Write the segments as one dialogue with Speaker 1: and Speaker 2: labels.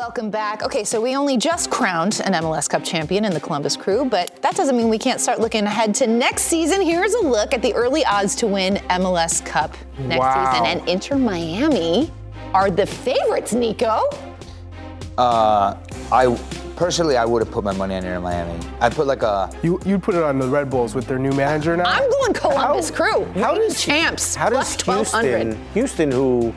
Speaker 1: Welcome back. Okay, so we only just crowned an MLS Cup champion in the Columbus Crew, but that doesn't mean we can't start looking ahead to next season. Here's a look at the early odds to win MLS Cup next
Speaker 2: Wow.
Speaker 1: season. And Inter Miami are the favorites, Nico.
Speaker 2: Uh, I personally, I would have put my money on Inter Miami. I put like a.
Speaker 3: You you'd put it on the Red Bulls with their new manager now.
Speaker 1: I'm going Columbus Crew.
Speaker 4: How does
Speaker 1: champs
Speaker 4: How
Speaker 1: plus
Speaker 4: does
Speaker 1: 1200.
Speaker 4: Houston, Houston, who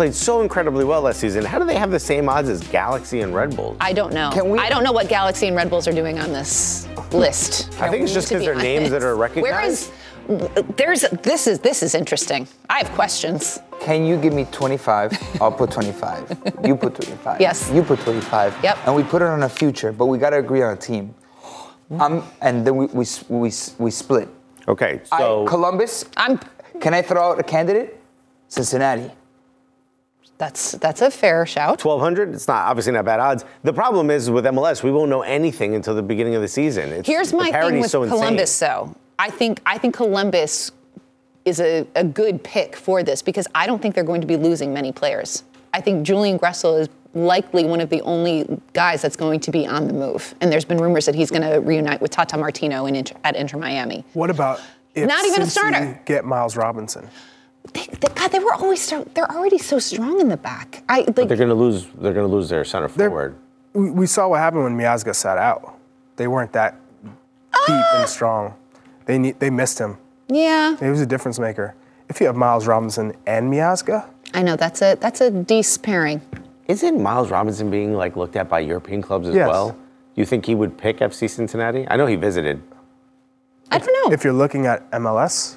Speaker 4: played so incredibly well last season, how do they have the same odds as Galaxy and Red Bulls?
Speaker 1: I don't know.
Speaker 2: Can we-
Speaker 1: I don't know what Galaxy and Red Bulls are doing on this list.
Speaker 4: I think it's just because
Speaker 1: be
Speaker 4: they're names that are
Speaker 1: honest. Where is there's this is this is interesting. I have questions.
Speaker 2: Can you give me 25? I'll put 25. You put 25.
Speaker 1: Yes.
Speaker 2: You put 25.
Speaker 1: Yep.
Speaker 2: And we put it on a future, but we got to agree on a team. Um, and then we, we, we, we split.
Speaker 4: Okay, so
Speaker 2: I, Columbus.
Speaker 1: I'm
Speaker 2: Can I throw out a candidate? Cincinnati.
Speaker 1: That's that's a fair shout.
Speaker 4: 1200, it's not obviously not bad odds. The problem is with MLS, we won't know anything until the beginning of the season. It's,
Speaker 1: Here's
Speaker 4: the
Speaker 1: my thing with
Speaker 4: so insane.
Speaker 1: Columbus, though. I think I think Columbus is a, a good pick for this because I don't think they're going to be losing many players. I think Julian Gressel is likely one of the only guys that's going to be on the move. And there's been rumors that he's going to reunite with Tata Martino in at Inter Miami.
Speaker 3: What about if
Speaker 1: Not even a starter.
Speaker 3: Get Miles Robinson.
Speaker 1: They, they, God, they were always so, they're already so strong in the back. I like,
Speaker 4: They're going to lose. They're going to lose their center forward.
Speaker 3: We, we saw what happened when Miazga sat out. They weren't that deep and ah! strong. They need, they missed him.
Speaker 1: yeah,
Speaker 3: He was a difference maker. If you have Miles Robinson and Miazga,
Speaker 1: I know that's a that's a decent pairing.
Speaker 4: Isn't Miles Robinson being like looked at by European clubs as
Speaker 3: Yes.
Speaker 4: well? Do you think he would pick FC Cincinnati? I know he visited.
Speaker 1: I don't know.
Speaker 3: if you're looking at MLS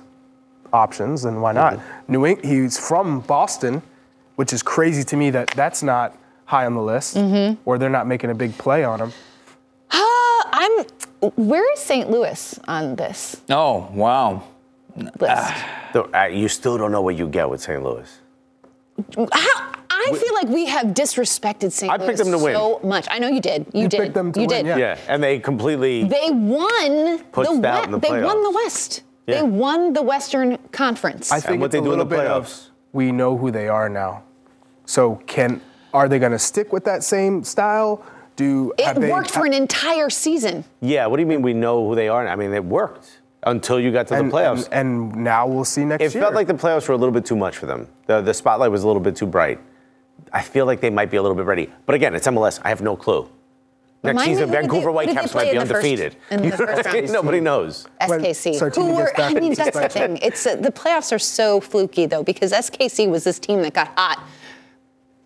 Speaker 3: options, then why not? New England, he's from Boston, which is crazy to me that that's not high on the list, or they're not making a big play on him.
Speaker 1: Uh, I'm. Where is St. Louis on this
Speaker 2: Oh, wow.
Speaker 1: list?
Speaker 4: Uh, you still don't know what you get with St. Louis.
Speaker 1: How, I feel like we have disrespected St.
Speaker 4: I
Speaker 1: Louis
Speaker 4: picked them to win.
Speaker 1: so much. I know you did. You,
Speaker 3: You
Speaker 1: did.
Speaker 3: picked them to
Speaker 1: you
Speaker 3: win,
Speaker 1: did.
Speaker 3: yeah.
Speaker 4: Yeah, and they completely.
Speaker 1: They won
Speaker 4: Pushed
Speaker 1: the
Speaker 4: out in the
Speaker 1: They won the West.
Speaker 4: Yeah.
Speaker 1: They won the Western Conference.
Speaker 3: I think
Speaker 4: what they
Speaker 3: a
Speaker 4: do in the playoffs.
Speaker 3: we know who they are now. So can are they going to stick with that same style? Do
Speaker 1: it
Speaker 3: have they-
Speaker 1: worked for an entire season.
Speaker 4: yeah, what do you mean we know who they are? I mean, it worked until you got to
Speaker 3: and,
Speaker 4: the playoffs.
Speaker 3: and, and now we'll see next
Speaker 4: it
Speaker 3: year.
Speaker 4: It felt like the playoffs were a little bit too much for them. The, the spotlight was a little bit too bright. I feel like they might be a little bit ready. But again, it's MLS. I have no clue. Next
Speaker 1: Remind me,
Speaker 4: season, Vancouver
Speaker 1: they-
Speaker 4: Whitecaps
Speaker 1: they play
Speaker 4: might be
Speaker 1: in
Speaker 4: undefeated.
Speaker 1: in the
Speaker 4: You know
Speaker 1: first
Speaker 4: what I mean?
Speaker 1: round?
Speaker 4: Nobody knows.
Speaker 1: SKC.
Speaker 3: Sartini
Speaker 1: Who were, I mean, that's the thing. It's uh, the playoffs are so fluky though because SKC was this team that got hot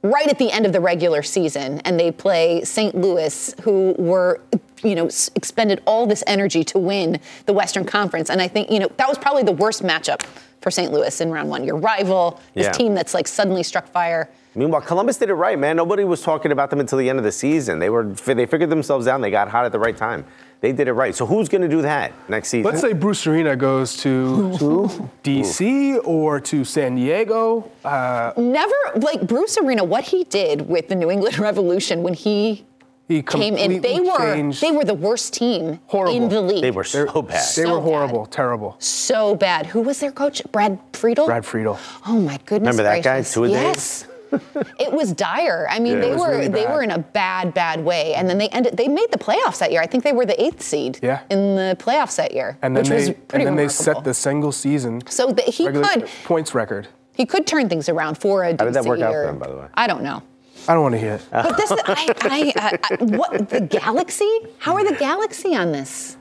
Speaker 1: right at the end of the regular season, and they play St. Louis, who were you know expended all this energy to win the Western Conference, and I think you know that was probably the worst matchup for St. Louis in round one. Your rival, this
Speaker 4: Yeah.
Speaker 1: team that's like suddenly struck fire.
Speaker 4: Meanwhile, Columbus did it right, man. Nobody was talking about them until the end of the season. They were they figured themselves out. and They got hot at the right time. They did it right. So who's going to do that next season?
Speaker 3: Let's say Bruce Arena goes to DC or to San Diego. Uh,
Speaker 1: Never like Bruce Arena, what he did with the New England Revolution when he
Speaker 3: he
Speaker 1: came in, they were
Speaker 3: changed-
Speaker 1: they were the worst team
Speaker 3: horrible.
Speaker 1: in the league.
Speaker 4: they were so bad.
Speaker 3: They
Speaker 1: so
Speaker 3: were
Speaker 1: bad.
Speaker 3: horrible, terrible.
Speaker 1: so bad. Who was their coach? Brad Friedel.
Speaker 3: Brad Friedel.
Speaker 1: Oh my goodness
Speaker 4: Remember that guy,
Speaker 1: gracious.
Speaker 4: two a days?
Speaker 1: Yes. it was dire. I mean,
Speaker 4: Yeah.
Speaker 1: they were
Speaker 3: really
Speaker 1: they were in a bad, bad way, and then they ended. They made the playoffs that year. I think they were the eighth seed
Speaker 3: Yeah.
Speaker 1: in the playoffs that year,
Speaker 3: And then
Speaker 1: which
Speaker 3: they
Speaker 1: was
Speaker 3: and
Speaker 1: pretty
Speaker 3: then they set the single season
Speaker 1: So that he could
Speaker 3: points record.
Speaker 1: he could turn things around for a
Speaker 4: How did that
Speaker 1: decent
Speaker 4: work out for him, by the way?
Speaker 1: I don't know.
Speaker 3: I don't want to hear it.
Speaker 1: But this, I, I, I, I, what the Galaxy? How are the Galaxy on this?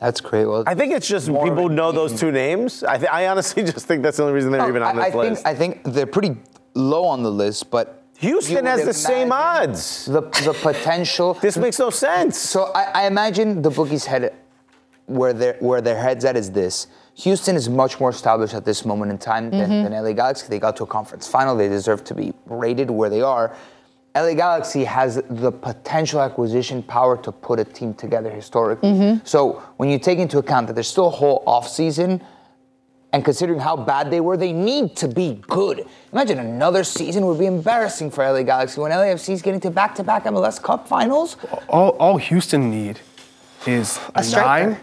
Speaker 2: That's great. Well,
Speaker 4: I think it's just
Speaker 2: More
Speaker 4: people know those two names. I, th- I honestly just think that's the only reason they're oh, even on
Speaker 2: I,
Speaker 4: this
Speaker 2: I
Speaker 4: list.
Speaker 2: think I think they're pretty low on the list, but
Speaker 4: Houston has the same odds.
Speaker 2: The the potential.
Speaker 4: This makes no sense.
Speaker 2: So I, I imagine the bookies head where their where their heads at is this. Houston is much more established at this moment in time than,
Speaker 1: Mm-hmm.
Speaker 2: than LA Galaxy. They got to a conference final. They deserve to be rated where they are. LA Galaxy has the potential acquisition power to put a team together historically.
Speaker 1: Mm-hmm.
Speaker 2: So when you take into account that there's still a whole offseason, and considering how bad they were, they need to be good. Imagine another season would be embarrassing for LA Galaxy when LAFC is getting to back-to-back MLS Cup finals.
Speaker 3: All, all Houston need is a,
Speaker 1: A striker.
Speaker 3: nine,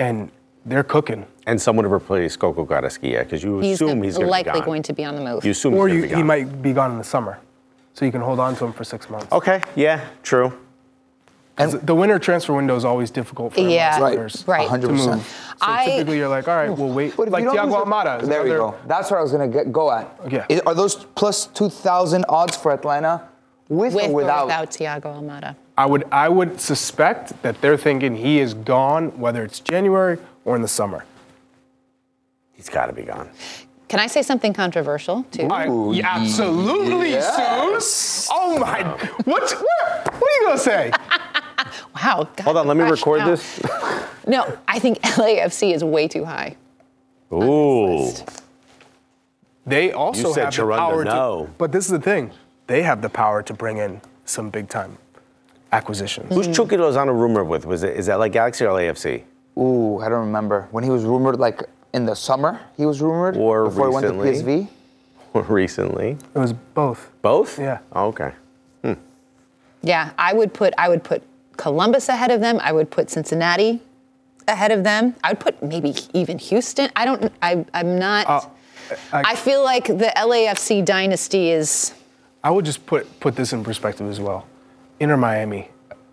Speaker 3: and they're cooking.
Speaker 4: and someone to replace Coco Carrasquilla because you
Speaker 1: He's
Speaker 4: assume
Speaker 1: go-
Speaker 4: he's going to be
Speaker 1: likely
Speaker 4: gone.
Speaker 1: going to be on the move.
Speaker 4: You assume
Speaker 3: Or
Speaker 4: he's
Speaker 3: you,
Speaker 4: gonna
Speaker 3: he might be gone in the summer, so you can hold on to him for six months.
Speaker 4: Okay, yeah, true.
Speaker 3: 'Cause the winter transfer window is always difficult for
Speaker 1: Yeah.
Speaker 3: MLS
Speaker 1: Right, right.
Speaker 3: to
Speaker 2: 100%.
Speaker 3: move. So
Speaker 1: I-
Speaker 3: typically you're like, all right, we'll wait.
Speaker 2: But if
Speaker 3: Like
Speaker 2: you don't
Speaker 3: Thiago
Speaker 2: lose-
Speaker 3: Almada.
Speaker 2: There you go. That's what I was gonna go at.
Speaker 3: Yeah.
Speaker 2: Is- are those plus two thousand odds for Atlanta, with,
Speaker 1: with
Speaker 2: or
Speaker 1: or
Speaker 2: without?
Speaker 1: without Thiago Almada.
Speaker 3: I would I would suspect that they're thinking he is gone, whether it's January or in the summer.
Speaker 4: He's got to be gone.
Speaker 1: Can I say something controversial too?
Speaker 3: All right, yeah, absolutely,
Speaker 2: yes.
Speaker 3: Suze. Oh my, what? What, what are you gonna say?
Speaker 1: Wow. God,
Speaker 4: Hold on, let me record
Speaker 1: now.
Speaker 4: this.
Speaker 1: No, I think LAFC is way too high.
Speaker 4: Ooh.
Speaker 3: They also
Speaker 4: You said
Speaker 3: have the power
Speaker 4: no.
Speaker 3: to. But this is the thing, they have the power to bring in some big time acquisitions.
Speaker 4: Who's Chucky Lozano rumored with? Was it is that like Galaxy or LAFC?
Speaker 2: Ooh, I don't remember when he was rumored. Like in the summer, he was rumored
Speaker 4: Or
Speaker 2: before
Speaker 4: recently.
Speaker 2: he went to PSV.
Speaker 4: Or recently?
Speaker 3: It was both.
Speaker 4: Both?
Speaker 3: Yeah.
Speaker 4: Oh, okay. Hmm.
Speaker 1: Yeah, I would put I would put Columbus ahead of them. I would put Cincinnati ahead of them. I would put maybe even Houston. I don't. I, I'm not.
Speaker 3: Uh, I-
Speaker 1: I, feel like the LAFC dynasty is.
Speaker 3: I would just put put this in perspective as well. Inter Miami.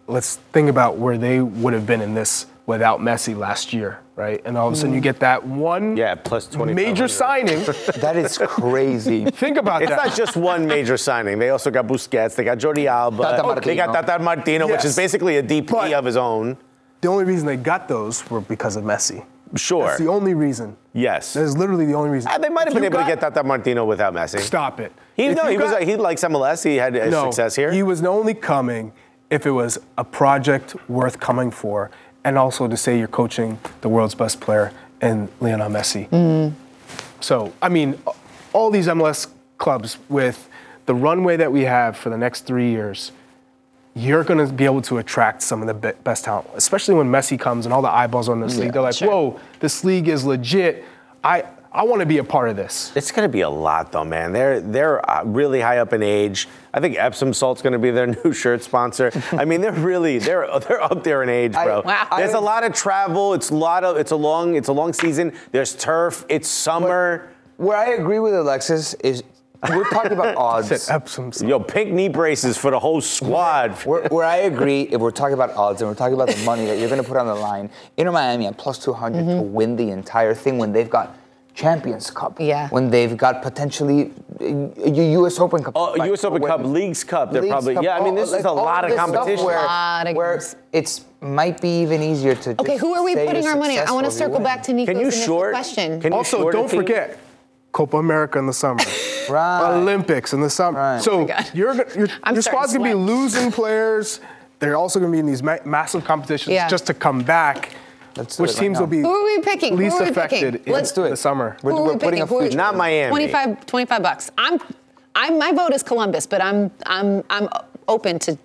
Speaker 3: Let's think about where they would have been in this without Messi last year, right? And all of a sudden you get that one
Speaker 4: Yeah, plus 2500.
Speaker 3: major signing.
Speaker 2: That is crazy.
Speaker 3: think about
Speaker 4: It's
Speaker 3: that.
Speaker 4: It's not just one major signing. They also got Busquets. They got Jordi Alba.
Speaker 2: Tata
Speaker 4: They got
Speaker 2: Martino.
Speaker 4: Tata Martino, which is basically a DP
Speaker 3: But-
Speaker 4: of his own.
Speaker 3: the only reason they got those were because of Messi.
Speaker 4: Sure.
Speaker 3: That's the only reason.
Speaker 4: yes.
Speaker 3: That is literally the only reason.
Speaker 4: Uh, they might have
Speaker 3: If
Speaker 4: been
Speaker 3: you
Speaker 4: able to get Tata Martino without Messi.
Speaker 3: Stop it.
Speaker 4: He,
Speaker 3: If
Speaker 4: no,
Speaker 3: you
Speaker 4: he was.
Speaker 3: got-
Speaker 4: He likes MLS. He had
Speaker 3: no,
Speaker 4: success here.
Speaker 3: He was only coming if it was a project worth coming for, and also to say you're coaching the world's best player in Lionel Messi. Mm-hmm. So, I mean, all these MLS clubs with the runway that we have for the next three years, you're going to be able to attract some of the best talent, especially when Messi comes and all the eyeballs on this league. They're like,
Speaker 1: sure.
Speaker 3: whoa, this league is legit. I, I want to be a part of this.
Speaker 4: It's going to be a lot, though, man. They're they're uh, really high up in age. I think Epsom Salt's going to be their new shirt sponsor. I mean, they're really they're they're up there in age, bro.
Speaker 2: I- Wow.
Speaker 4: There's
Speaker 2: I-
Speaker 4: a lot of travel. It's a lot of it's a long it's a long season. There's turf. It's summer.
Speaker 2: Where I agree with Alexis is we're talking about odds.
Speaker 3: Said Epsom salt.
Speaker 4: Yo, pink knee braces for the whole squad.
Speaker 2: Where, where I agree, if we're talking about odds and we're talking about the money that you're going to put on the line, Inter Miami at plus 200 to win the entire thing when they've got Champions Cup.
Speaker 1: Yeah.
Speaker 2: When they've got potentially uh, U.S. Open Cup.
Speaker 4: Oh,
Speaker 2: like,
Speaker 4: U.S. Open
Speaker 2: when-
Speaker 4: Cup, Leagues Cup. They're
Speaker 2: Leagues
Speaker 4: probably
Speaker 2: Cup,
Speaker 4: yeah. I mean,
Speaker 2: all-
Speaker 4: this is
Speaker 2: like,
Speaker 4: a lot of competition.
Speaker 2: Where,
Speaker 1: Lot of
Speaker 2: where
Speaker 1: games.
Speaker 2: it's might be even easier to.
Speaker 1: Okay,
Speaker 2: just
Speaker 1: who are we putting our money on? I want to
Speaker 2: successful if you
Speaker 1: circle back to
Speaker 2: win.
Speaker 1: Nico's
Speaker 4: Can you
Speaker 1: initial
Speaker 4: short?
Speaker 1: question.
Speaker 4: Can you
Speaker 3: Also,
Speaker 4: short a
Speaker 3: don't forget Copa America in the summer,
Speaker 2: Right.
Speaker 3: Olympics in the summer.
Speaker 2: Right.
Speaker 3: So
Speaker 1: Oh my God.
Speaker 3: you're, your your squad's gonna be losing players. They're also gonna be in these ma- massive competitions
Speaker 1: Yeah.
Speaker 3: just to come back.
Speaker 2: Let's do
Speaker 3: which
Speaker 2: it right
Speaker 3: teams
Speaker 2: now.
Speaker 3: will be
Speaker 1: Who are we picking? Who
Speaker 3: least
Speaker 1: are we
Speaker 3: affected
Speaker 1: picking?
Speaker 3: in
Speaker 1: Let's
Speaker 2: do it.
Speaker 3: the summer?
Speaker 2: We're,
Speaker 1: Who are
Speaker 2: we're putting a
Speaker 1: picking? Who are
Speaker 2: future.
Speaker 4: Not Miami.
Speaker 1: 25, 25 bucks. I'm, I'm, my vote is Columbus, but I'm, I'm, I'm open to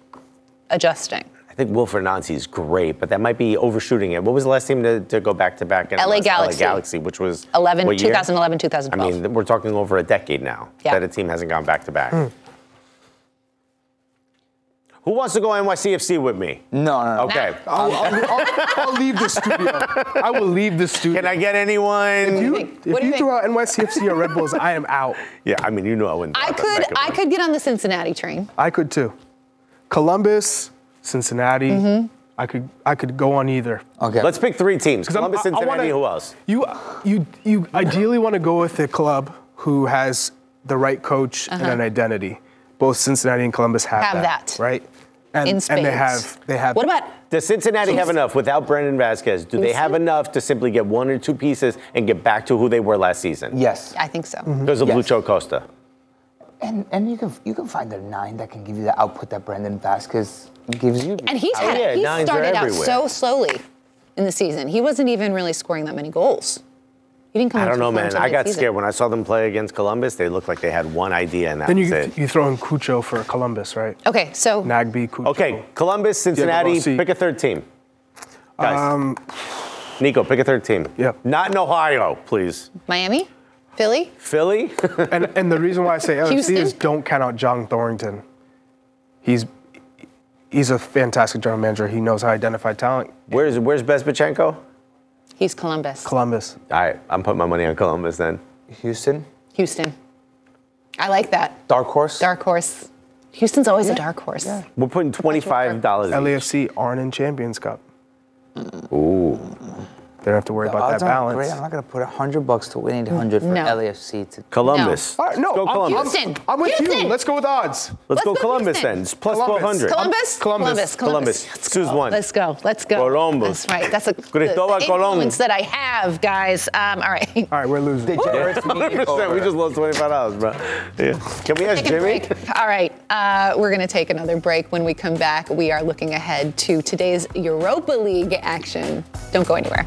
Speaker 1: adjusting.
Speaker 4: I think Wilfried Nancy is great, but that might be overshooting it. What was the last team to, to go back to back? in
Speaker 1: LA Galaxy.
Speaker 4: LA Galaxy, which was
Speaker 1: 11,
Speaker 4: what year?
Speaker 1: 2011,
Speaker 4: I
Speaker 1: 2012.
Speaker 4: mean, we're talking over a decade now
Speaker 1: Yeah.
Speaker 4: that a team hasn't gone back to back. Hmm. Who wants to go NYCFC with me?
Speaker 2: No, no, no.
Speaker 4: Okay.
Speaker 3: I'll, I'll, I'll, I'll leave the studio. I will leave the studio.
Speaker 4: Can I get anyone?
Speaker 3: If you, if
Speaker 1: What do you
Speaker 3: you throw out NYCFC or Red Bulls, I am out.
Speaker 4: yeah, I mean, you know I wouldn't.
Speaker 1: I
Speaker 4: throw out that
Speaker 1: could I could get on the Cincinnati train.
Speaker 3: I could too. Columbus, Cincinnati.
Speaker 1: Mm-hmm.
Speaker 3: I could I could go on either.
Speaker 2: Okay.
Speaker 4: Let's pick three teams.
Speaker 3: I'm-
Speaker 4: Columbus,
Speaker 3: I- I
Speaker 4: Cincinnati,
Speaker 3: wanna-
Speaker 4: who else?
Speaker 3: You you you ideally want to go with a club who has the right coach and an identity. Both Cincinnati and Columbus have.
Speaker 1: Have that.
Speaker 3: right? And,
Speaker 1: In
Speaker 3: and they have they have
Speaker 1: What about
Speaker 4: Does Cincinnati have enough without Brandon Vasquez? Do they have enough to simply get one or two pieces and get back to who they were last season?
Speaker 2: yes.
Speaker 1: I think so.
Speaker 3: Mm-hmm.
Speaker 4: Because of
Speaker 2: Yes.
Speaker 4: Lucho Acosta.
Speaker 2: And and you can you can find a nine that can give you the output that Brandon Vasquez gives you.
Speaker 1: And he's
Speaker 4: Oh,
Speaker 1: had
Speaker 4: yeah,
Speaker 1: he started out so slowly in the season. He wasn't even really scoring that many goals. He didn't come
Speaker 4: I don't know, man. I got
Speaker 1: mid-season.
Speaker 4: scared when I saw them play against Columbus. They looked like they had one idea, and that
Speaker 3: Then
Speaker 4: was
Speaker 3: you
Speaker 4: it.
Speaker 3: you throw in Cucho for Columbus, right?
Speaker 1: Okay, so
Speaker 3: Nagbe, Cucho.
Speaker 4: Okay, Columbus, Cincinnati.
Speaker 3: Rossi.
Speaker 4: Pick a third team. Guys.
Speaker 3: Um,
Speaker 4: Nico, pick a third team.
Speaker 3: Yeah.
Speaker 4: Not in Ohio, please.
Speaker 1: Miami, Philly.
Speaker 4: Philly.
Speaker 3: and and the reason why I say LFC
Speaker 1: Houston?
Speaker 3: is don't count out John Thornton. He's he's a fantastic general manager. He knows how to identify talent.
Speaker 4: where's Where's Bezbatchenko?
Speaker 1: He's Columbus.
Speaker 3: Columbus.
Speaker 4: All right, I'm putting my money on Columbus then.
Speaker 2: Houston,
Speaker 1: Houston. I like that.
Speaker 2: dark horse.
Speaker 1: Dark horse. Houston's always a dark horse.
Speaker 4: We're putting twenty-five dollars.
Speaker 3: LAFC aren't in Champions Cup.
Speaker 4: Ooh.
Speaker 3: They don't have to worry
Speaker 2: The
Speaker 3: about that balance.
Speaker 2: Great. I'm not gonna put hundred bucks to win 800 for
Speaker 1: No.
Speaker 2: LAFC to.
Speaker 4: Columbus.
Speaker 3: All right, no,
Speaker 4: Let's go
Speaker 3: I'm-
Speaker 4: Columbus.
Speaker 1: Houston.
Speaker 3: I'm with you. Let's go with odds.
Speaker 4: Let's,
Speaker 1: Let's
Speaker 4: go
Speaker 1: go
Speaker 4: Columbus then. It's plus
Speaker 3: Columbus.
Speaker 4: 1200.
Speaker 1: Columbus?
Speaker 3: Columbus.
Speaker 4: Columbus.
Speaker 1: Let's
Speaker 4: Choose
Speaker 1: go.
Speaker 4: one.
Speaker 1: Let's go. Let's go.
Speaker 4: Columbus.
Speaker 1: That's right. That's a the,
Speaker 4: Cristobal
Speaker 1: the
Speaker 4: Colon.
Speaker 1: influence that I have, guys. Um, all right.
Speaker 3: All right, we're losing.
Speaker 2: Degenerates meeting
Speaker 4: 100%. We just lost $25, bro. Yeah. Can we ask Jimmy?
Speaker 1: All right, uh, we're going to take another break. When we come back, we are looking ahead to today's Europa League action. Don't go anywhere.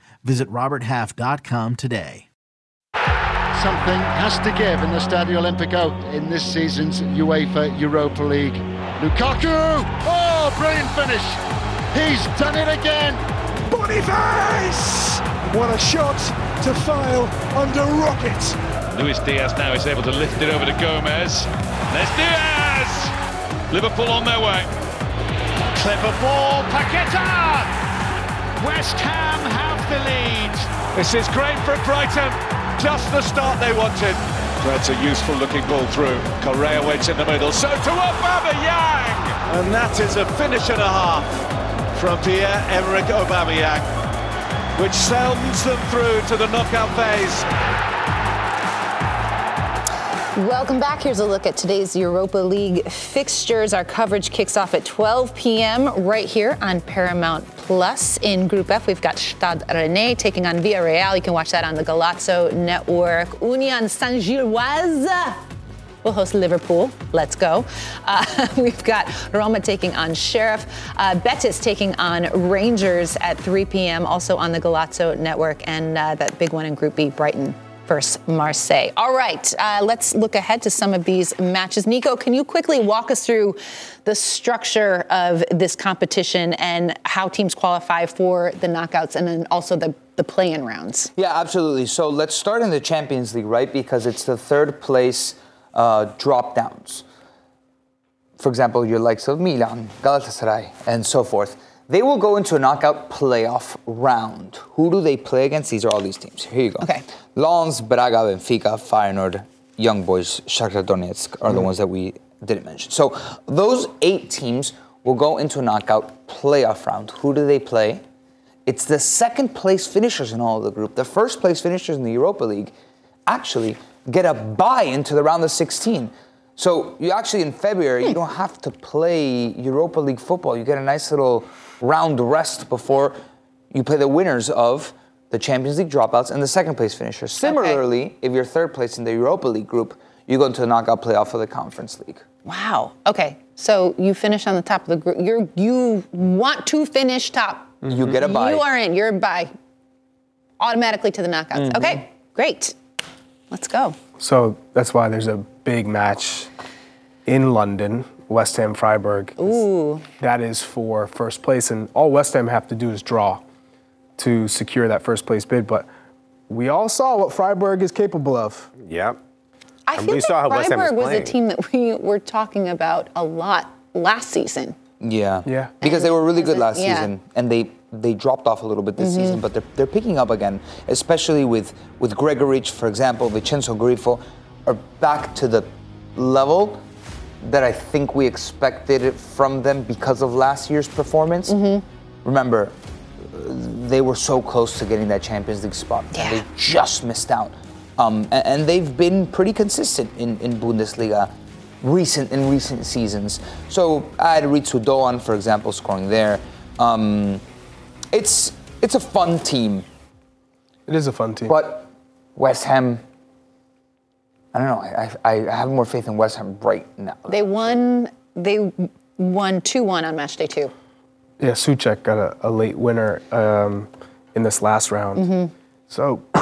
Speaker 5: Visit RobertHalf.com today.
Speaker 6: Something has to give in the Stadio Olimpico in this season's UEFA Europa League. Lukaku! Oh, brilliant finish! He's done it again!
Speaker 7: Boniface! What a shot to file under rocket.
Speaker 8: Luis Diaz now is able to lift it over to Gomez. There's Diaz! Liverpool on their way.
Speaker 7: Clever ball, Paqueta! West Ham have the lead. This is great for Brighton. Just the start they wanted. Threads a useful looking ball through. Correa waits in the middle. So to Aubameyang! And that is a finish and a half from Pierre-Emerick Aubameyang, which sends them through to the knockout phase.
Speaker 1: Welcome back. Here's a look at today's Europa League fixtures. Our coverage kicks off at 12 p.m. right here on Paramount Plus. In Group F, we've got Stade Rennais taking on Villarreal. You can watch that on the Golazo Network. Union Saint-Gilloise will host Liverpool. Let's go. Uh, we've got Roma taking on Sheriff. Uh, Betis taking on Rangers at 3 p.m. Also on the Golazo Network, and uh, that big one in Group B, Brighton versus Marseille. All right, uh, let's look ahead to some of these matches. Nico, can you quickly walk us through the structure of this competition and how teams qualify for the knockouts and then also the, the play in rounds?
Speaker 2: Yeah, absolutely. So let's start in the Champions League, right? Because it's the third place uh, drop downs. For example, your likes of Milan, Galatasaray, and so forth. They will go into a knockout playoff round. Who do they play against? These are all these teams. Here you go.
Speaker 1: Okay.
Speaker 2: Lens, Braga, Benfica, Feyenoord, Young Boys, Shakhtar Donetsk are the mm-hmm. ones that we didn't mention. So those eight teams will go into a knockout playoff round. Who do they play? It's the second place finishers in all of the group. The first place finishers in the Europa League actually get a bye into the round of 16. So you actually in February you hmm. don't have to play Europa League football. You get a nice little round rest before you play the winners of the Champions League dropouts and the second place finishers. Similarly, if you're third place in the Europa League group, you go into the knockout playoff for the Conference League.
Speaker 1: Wow. Okay. So you finish on the top of the group. You you want to finish top.
Speaker 2: You get a bye.
Speaker 1: You are in. You're by automatically to the knockouts.
Speaker 2: Mm-hmm.
Speaker 1: Okay. Great. Let's go.
Speaker 3: So that's why there's a big match in London, West Ham Freiburg.
Speaker 1: Ooh.
Speaker 3: That is for first place, and all West Ham have to do is draw to secure that first place bid. But we all saw what Freiburg is capable of.
Speaker 4: Yep.
Speaker 1: I
Speaker 4: And
Speaker 1: feel
Speaker 4: we saw how
Speaker 1: like
Speaker 4: West Ham was
Speaker 1: Freiburg was, a team that we were talking about a lot last season.
Speaker 2: Yeah.
Speaker 3: Yeah.
Speaker 2: Because they were really good last
Speaker 1: yeah.
Speaker 2: season and they they dropped off a little bit this
Speaker 1: Mm-hmm.
Speaker 2: season, but they're, they're picking up again, especially with with Gregoritsch, for example, Vincenzo Grifo are back to the level that I think we expected from them because of last year's performance.
Speaker 1: Mm-hmm.
Speaker 2: Remember, they were so close to getting that Champions League spot, and they just missed out. Um, a- and, they've been pretty consistent in, in Bundesliga recent in recent seasons. So I had Ritsu Doan, for example, scoring there. Um, it's it's a fun team,
Speaker 3: It is a fun team.
Speaker 2: but West Ham. I don't know. I, I, I have more faith in West Ham right now.
Speaker 1: They won. They won two one on match day two.
Speaker 3: yeah, Soucek got a, a late winner um, in this last round.
Speaker 1: Mm-hmm.
Speaker 3: So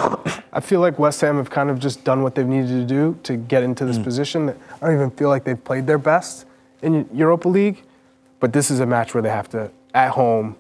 Speaker 3: I feel like West Ham have kind of just done what they've needed to do to get into
Speaker 2: Mm.
Speaker 3: this position. I don't even feel like they've played their best in Europa League, but this is a match where they have to, at home,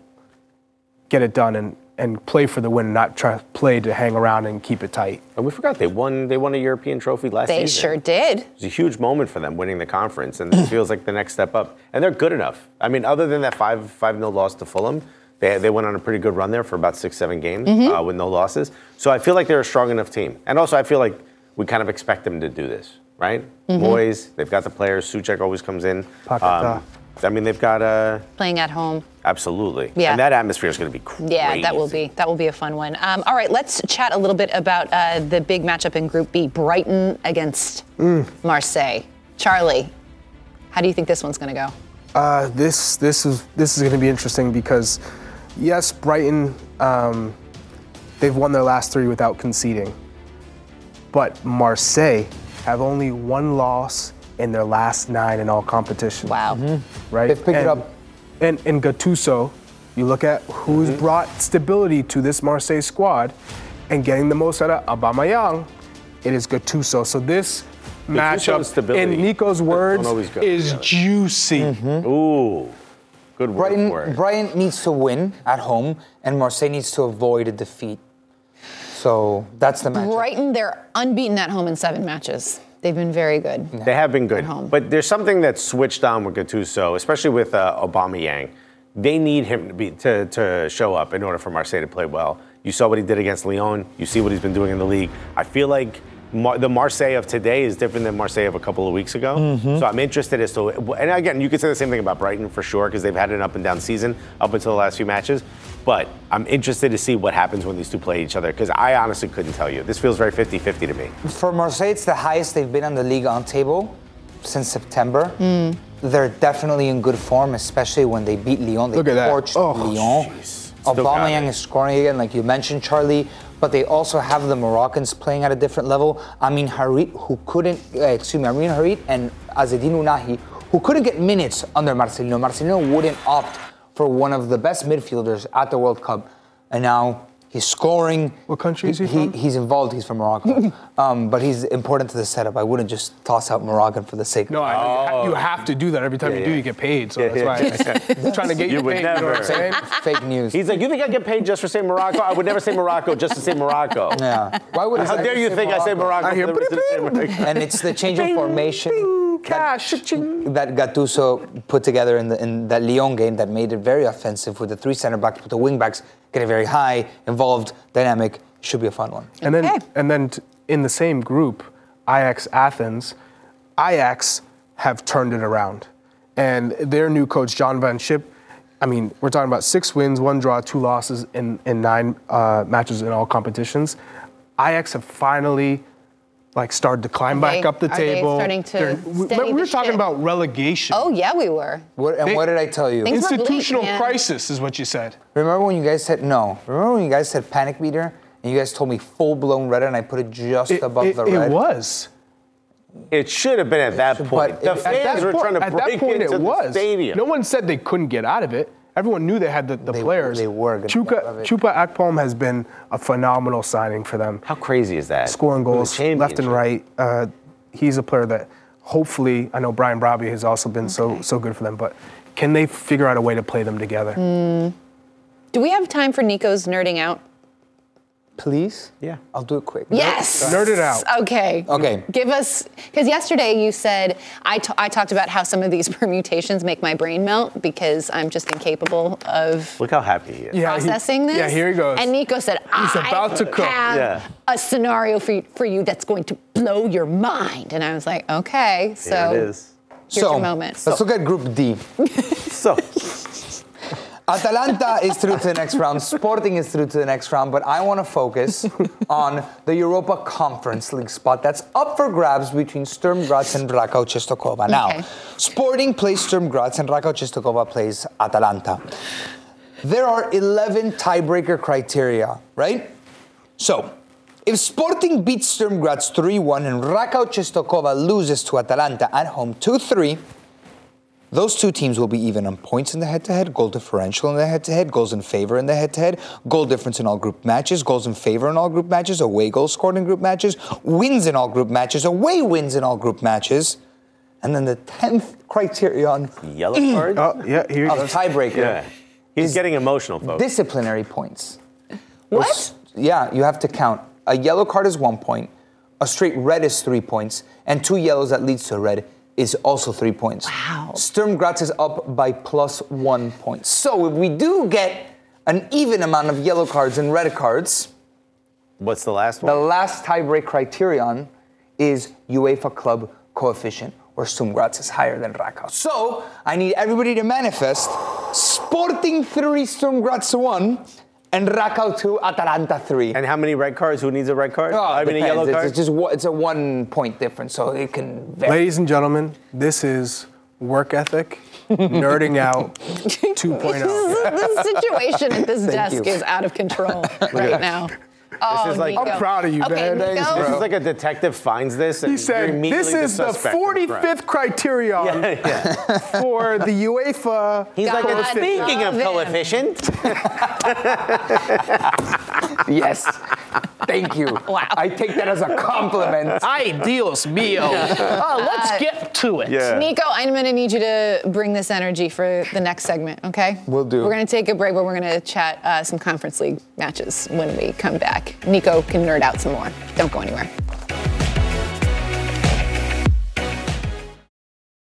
Speaker 3: get it done and, and play for the win, not try to play to hang around and keep it tight.
Speaker 4: And we forgot they won. They won a European trophy last year.
Speaker 1: They
Speaker 4: season.
Speaker 1: sure did.
Speaker 4: It was a huge moment for them winning the conference, and it feels like the next step up. And they're good enough. I mean, other than that five five nil loss to Fulham, they, they went on a pretty good run there for about six seven games
Speaker 1: Mm-hmm.
Speaker 4: uh, with no losses. So I feel like they're a strong enough team. And also, I feel like we kind of expect them to do this, right?
Speaker 1: Mm-hmm.
Speaker 4: Moyes, they've got the players. Soucek always comes in. Um, I mean, they've got uh,
Speaker 1: Playing at home.
Speaker 4: Absolutely.
Speaker 1: Yeah.
Speaker 4: And that atmosphere is going to be crazy.
Speaker 1: Yeah, that will be that will be a fun one. Um, all right, let's chat a little bit about uh, the big matchup in Group B: Brighton against Marseille. Charlie, how do you think this one's going to go?
Speaker 3: Uh, this this is this is going to be interesting because yes, Brighton um, they've won their last three without conceding, but Marseille have only one loss in their last nine in all competitions.
Speaker 1: Wow.
Speaker 3: Right?
Speaker 2: They've picked it up.
Speaker 3: And in Gattuso, you look at who's
Speaker 4: Mm-hmm.
Speaker 3: brought stability to this Marseille squad and getting the most out of Aubameyang, it is Gattuso. So this
Speaker 4: and
Speaker 3: matchup,
Speaker 4: stability
Speaker 3: in Nico's words,
Speaker 4: always go
Speaker 3: is
Speaker 4: together.
Speaker 3: juicy.
Speaker 4: Ooh, good word
Speaker 2: Brighton,
Speaker 4: for it.
Speaker 2: Brighton needs to win at home, and Marseille needs to avoid a defeat. So that's the match.
Speaker 1: Brighton, they're unbeaten at home in seven matches. They've been very good.
Speaker 4: They have been good,
Speaker 1: home.
Speaker 4: but there's something that's switched on with Gattuso, especially with uh, Aubameyang. They need him to be to, to show up in order for Marseille to play well. You saw what he did against Lyon. You see what he's been doing in the league. I feel like Mar- the Marseille of today is different than Marseille of a couple of weeks ago.
Speaker 1: Mm-hmm.
Speaker 4: So I'm interested as to, and again, you could say the same thing about Brighton for sure because they've had an up and down season up until the last few matches. But I'm interested to see what happens when these two play each other because I honestly couldn't tell you. This feels very 50-50 to me.
Speaker 2: For Marseille, it's the highest they've been on the league on table since September.
Speaker 1: Hmm.
Speaker 2: They're definitely in good form, especially when they beat Lyon. They
Speaker 3: Look at that.
Speaker 2: torched
Speaker 3: Oh,
Speaker 2: Lyon.
Speaker 4: jeez. Still got
Speaker 2: Aubameyang
Speaker 4: it.
Speaker 2: is scoring again, like you mentioned, Charlie. But they also have the Moroccans playing at a different level. Amin Harit, who couldn't, uh, excuse me, Amin Harit and Azzedine Ounahi, who couldn't get minutes under Marcelino. Marcelino wouldn't opt for one of the best midfielders at the World Cup, and now He's scoring.
Speaker 3: What country is he,
Speaker 2: he
Speaker 3: from?
Speaker 2: He's involved. He's from Morocco, um, but he's important to the setup. I wouldn't just toss out Moroccan for the sake.
Speaker 3: No,
Speaker 2: of
Speaker 3: I, you have to do that every time
Speaker 4: Yeah,
Speaker 3: you do.
Speaker 4: yeah.
Speaker 3: You get paid, so
Speaker 4: Yeah,
Speaker 3: that's
Speaker 4: yeah.
Speaker 3: why I said I'm trying to get you,
Speaker 4: You would
Speaker 3: paid. You know what I'm
Speaker 4: never.
Speaker 3: saying?
Speaker 2: fake news.
Speaker 4: He's like, you think I get paid just for saying Morocco? I would never say Morocco just to say Morocco.
Speaker 2: yeah. Why would
Speaker 4: How
Speaker 2: I
Speaker 4: dare you
Speaker 2: say
Speaker 4: think I say Morocco?
Speaker 3: I hear
Speaker 4: for the reason I say Morocco?
Speaker 2: and it's the change of formation
Speaker 3: cash.
Speaker 2: that, that Gattuso put together in, the, in that Lyon game that made it very offensive with the three center backs, but the wing backs getting very high, involved, dynamic. Should be a fun one.
Speaker 3: And then,
Speaker 1: Okay.
Speaker 3: and then t- in the same group, Ajax Athens, Ajax have turned it around, and their new coach John Van Schip. I mean, we're talking about six wins, one draw, two losses in in nine uh, matches in all competitions. Ajax have finally like started to climb back
Speaker 1: they-
Speaker 3: up the
Speaker 1: are they
Speaker 3: table.
Speaker 1: starting to
Speaker 3: They're- we,
Speaker 1: steady
Speaker 3: we
Speaker 1: the
Speaker 3: were talking
Speaker 1: ship?
Speaker 3: about relegation.
Speaker 1: Oh yeah, we were.
Speaker 2: What, and
Speaker 3: They-
Speaker 2: what did I tell you?
Speaker 1: Things bleak,
Speaker 3: Institutional
Speaker 1: man.
Speaker 3: crisis is what you said.
Speaker 2: Remember when you guys said no? Remember when you guys said panic meter and you guys told me full blown red and I put it just
Speaker 3: It,
Speaker 2: above
Speaker 3: it-
Speaker 2: the red.
Speaker 3: it was.
Speaker 4: It should have been at that point. The
Speaker 2: at
Speaker 4: fans were
Speaker 3: point-
Speaker 4: trying to break
Speaker 3: that point
Speaker 4: into
Speaker 3: it
Speaker 4: the
Speaker 3: was.
Speaker 4: stadium.
Speaker 3: No one said they couldn't get out of it. Everyone knew they had the, the
Speaker 2: They-
Speaker 3: players.
Speaker 2: they were gonna
Speaker 3: Chuka,
Speaker 2: get it.
Speaker 3: Chuba Akpom has been a phenomenal signing for them.
Speaker 4: How crazy is that?
Speaker 3: Scoring goals left and right. Uh, he's a player that hopefully, I know Brian Brobbey has also been so so good for them, but can they figure out a way to play them together?
Speaker 1: Mm. Do we have time for Nico's nerding out?
Speaker 2: Please?
Speaker 4: Yeah.
Speaker 2: I'll do it quick.
Speaker 1: Yes.
Speaker 3: Nerd it out.
Speaker 1: Okay.
Speaker 2: Okay.
Speaker 1: Give us because yesterday you said I I talked about how some of these permutations make my brain melt because I'm just incapable of
Speaker 4: Look how happy he is.
Speaker 3: Yeah, he-
Speaker 1: processing this.
Speaker 3: Yeah, here he goes.
Speaker 1: And Nico said,
Speaker 3: He's
Speaker 1: I
Speaker 3: about to cook."
Speaker 1: have
Speaker 4: Yeah.
Speaker 1: a scenario for you, for you that's going to blow your mind. And I was like, okay, so
Speaker 4: There it is.
Speaker 1: here's
Speaker 2: so,
Speaker 1: your moment.
Speaker 2: let's look at Group D.
Speaker 4: So,
Speaker 2: Atalanta is through to the next round. Sporting is through to the next round, but I want to focus on the Europa Conference League spot that's up for grabs between Sturm Graz and Raków Czestochowa. Now,
Speaker 1: Okay.
Speaker 2: Sporting plays Sturm Graz and Raków Czestochowa plays Atalanta. There are 11 tiebreaker criteria, right? So, if Sporting beats Sturm Graz 3-1 and Raków Czestochowa loses to Atalanta at home 2-3, those two teams will be even on points in the head-to-head, goal differential in the head-to-head, goals in favor in the head-to-head, goal difference in all group matches, goals in favor in all group matches, away goals scored in group matches, wins in all group matches, away wins in all group matches. And then the 10th criterion
Speaker 4: yellow card? Mm.
Speaker 3: Oh, yeah, here he
Speaker 2: of tiebreaker,
Speaker 4: yeah. He's getting emotional, folks.
Speaker 2: disciplinary points.
Speaker 1: what?
Speaker 2: Yeah, you have to count. A yellow card is one point, a straight red is three points, and two yellows that leads to a red is also three points.
Speaker 1: Wow.
Speaker 2: Sturm Graz is up by plus one point. So if we do get an even amount of yellow cards and red cards,
Speaker 4: What's the last one?
Speaker 2: the
Speaker 4: one?
Speaker 2: last tiebreak criterion is UEFA club coefficient, where Sturm Graz is higher than Raków. So I need everybody to manifest Sporting 3, Sturm Graz 1, and Raków 2, Atalanta 3.
Speaker 4: and how many red cards? Who needs a red card?
Speaker 2: Oh,
Speaker 4: I mean, a yellow
Speaker 2: It's-
Speaker 4: card?
Speaker 2: It's just one- it's a one point difference, so it can vary.
Speaker 3: Ladies and gentlemen, this is work ethic, nerding out 2.0.
Speaker 1: the situation at this desk
Speaker 2: you.
Speaker 1: is out of control right now. Oh,
Speaker 4: is like-
Speaker 1: Nico.
Speaker 4: I'm
Speaker 3: proud of you,
Speaker 1: okay,
Speaker 3: man.
Speaker 1: Nico,
Speaker 3: Thanks,
Speaker 4: this is like a detective finds this. And
Speaker 3: He said,
Speaker 4: you're
Speaker 3: "This is the
Speaker 4: suspect in crime."
Speaker 3: 45th criterion
Speaker 4: Yeah, yeah.
Speaker 3: for the UEFA."
Speaker 4: He's like,
Speaker 1: God
Speaker 4: and speaking of
Speaker 1: love
Speaker 4: coefficient,
Speaker 2: Yes. Thank you.
Speaker 1: Wow.
Speaker 2: I take that as a compliment.
Speaker 3: Ay, Dios mío. Oh, let's get to it.
Speaker 4: yeah.
Speaker 1: Nico, I'm going to need you to bring this energy for the next segment, okay?
Speaker 2: We'll do.
Speaker 1: We're going to take a break, but we're going to chat uh, some conference league matches when we come back. Nico can nerd out some more. Don't go anywhere.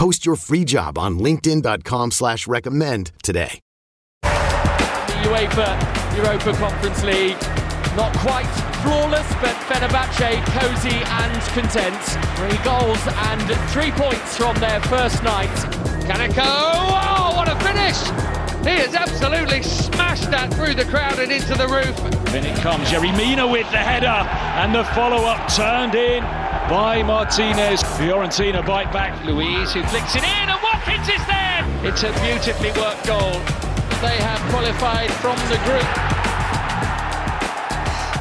Speaker 9: Post your free job on linkedin.com slash recommend today.
Speaker 8: UEFA Europa Conference League.
Speaker 10: Not quite flawless, but Fenerbahce cosy and content. Three goals and three points from their first night.
Speaker 8: Kaneko, oh, what a finish! He has absolutely smashed that through the crowd and into the roof.
Speaker 7: Then it comes Yerry Mina with the header and the follow-up turned in by Martinez. Fiorentina bite back.
Speaker 10: Luiz who flicks it in and Watkins is there! It's a beautifully worked goal. They have qualified from the group.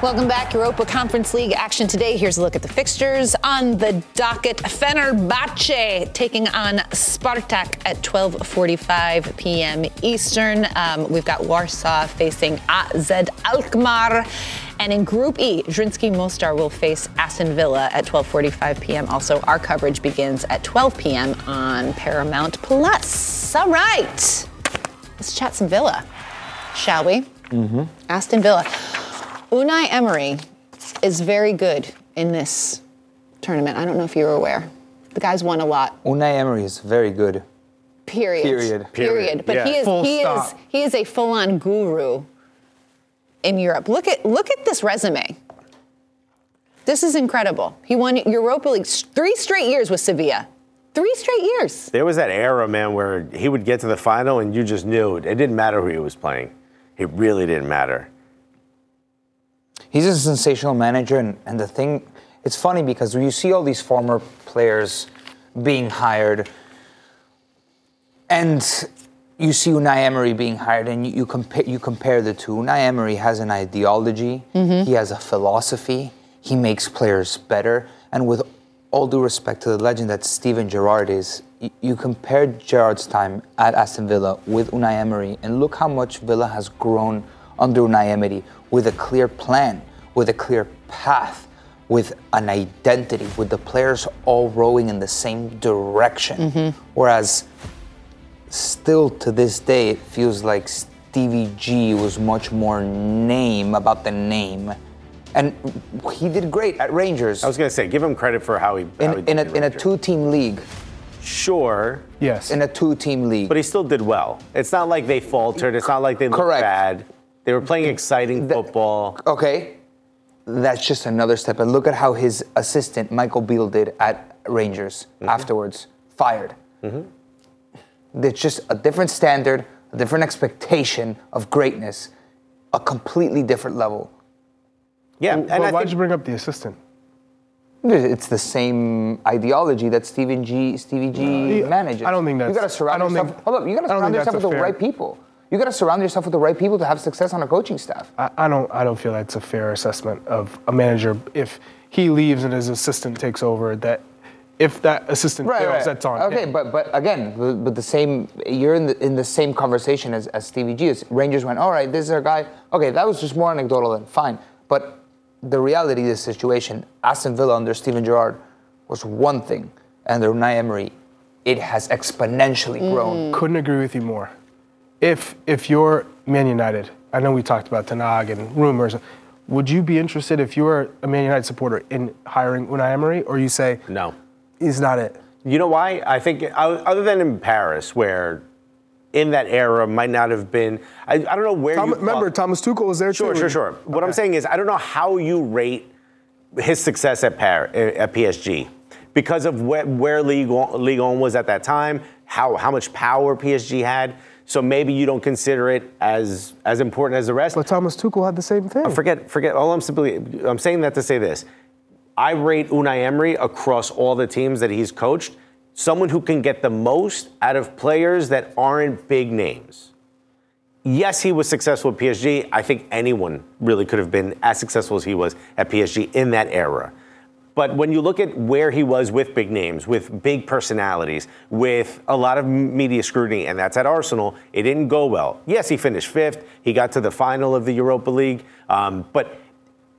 Speaker 1: Welcome back. Europa Conference League action today. Here's a look at the fixtures on the docket. Fenerbahce taking on Spartak at 12:45 p.m. Eastern. Um, we've got Warsaw facing AZ Alkmaar. And in Group E, Zrinjski Mostar will face Aston Villa at 12:45 p.m. Also, our coverage begins at 12 p.m. on Paramount Plus. All right, let's chat some Villa, shall we?
Speaker 2: Mm-hmm.
Speaker 1: Aston Villa. Unai Emery is very good in this tournament. I don't know if you're aware. The guy's won a lot.
Speaker 2: Unai Emery is very good.
Speaker 1: Period.
Speaker 2: Period.
Speaker 1: Period. But he is
Speaker 2: Full
Speaker 1: he
Speaker 2: stop.
Speaker 1: is he is a full-on guru in Europe. Look at look at this resume. This is incredible. He won Europa League three straight years with Sevilla. Three straight years.
Speaker 4: There was that era, man, where he would get to the final and you just knew it. It didn't matter who he was playing. It really didn't matter.
Speaker 2: He's a sensational manager, and, and the thing, it's funny because when you see all these former players being hired, and you see Unai Emery being hired, and you, you compare you compare the two. Unai Emery has an ideology,
Speaker 1: Mhm.
Speaker 2: he has a philosophy, he makes players better, and with all due respect to the legend that Steven Gerrard is, you, you compare Gerrard's time at Aston Villa with Unai Emery, and look how much Villa has grown under Unai Emery with a clear plan, with a clear path, with an identity, with the players all rowing in the same direction. Mm-hmm. Whereas still to this day, it feels like Stevie G was much more name about the name. And he did great at Rangers.
Speaker 4: I was going to say, give him credit for how he. how he
Speaker 2: in, in,
Speaker 4: did
Speaker 2: a, in a two team league.
Speaker 4: Sure.
Speaker 3: Yes.
Speaker 2: In a two team league.
Speaker 4: But he still did well. It's not like they faltered. It's not like they looked
Speaker 2: Correct.
Speaker 4: bad. They were playing exciting football.
Speaker 2: Okay. That's just another step. And look at how his assistant, Michael Beale, did at Rangers
Speaker 4: Mm-hmm.
Speaker 2: afterwards. Fired. It's just a different standard, a different expectation of greatness, a completely different level.
Speaker 4: Yeah,
Speaker 3: Well,
Speaker 2: and I
Speaker 3: why'd
Speaker 2: think-
Speaker 3: you bring up the assistant?
Speaker 2: It's the same ideology that Stephen G. Stevie G.
Speaker 3: Yeah,
Speaker 2: manages.
Speaker 3: I don't think that's.
Speaker 2: You
Speaker 3: that's-
Speaker 2: got to surround
Speaker 3: I don't
Speaker 2: yourself.
Speaker 3: think-
Speaker 2: hold up, you got to surround yourself with the
Speaker 3: fair-
Speaker 2: right people. You got to surround yourself with the right people to have success on a coaching staff.
Speaker 3: I, I don't. I don't feel that's a fair assessment of a manager if he leaves and his assistant takes over. That if that assistant right, fails, that's on
Speaker 2: Okay,
Speaker 3: him.
Speaker 2: but but again, but, the same. You're in the in the same conversation as, as Stevie G. Is Rangers went, all right, this is our guy. Okay, that was just more anecdotal then, fine. But the reality of the situation, Aston Villa under Steven Gerrard was one thing, and under Unai Emery, it has exponentially grown.
Speaker 3: Couldn't agree with you more. If if you're Man United, I know we talked about Ten Hag and rumors. Would you be interested if you were a Man United supporter in hiring Unai Emery, or you say
Speaker 4: no,
Speaker 3: he's not it?
Speaker 4: You know why? I think other than in Paris, where in that era might not have been. I, I don't know where
Speaker 3: Tom,
Speaker 4: you.
Speaker 3: remember, Thomas Tuchel was there
Speaker 4: Sure,
Speaker 3: too.
Speaker 4: sure, sure. Sure. What I'm saying is, I don't know how you rate his success at Par- eh, at PSG because of where, where Ligue 1, Ligue 1 was at that time, how how much power PSG had. So maybe you don't consider it as as important as the rest.
Speaker 3: But Thomas Tuchel had the same thing.
Speaker 4: Uh, forget, forget. All I'm simply, I'm saying that to say this. I rate Unai Emery across all the teams that he's coached, someone who can get the most out of players that aren't big names. Yes, he was successful at PSG. I think anyone really could have been as successful as he was at PSG in that era. But when you look at where he was with big names, with big personalities, with a lot of media scrutiny, and that's at Arsenal, it didn't go well. Yes, he finished fifth. He got to the final of the Europa League. Um, but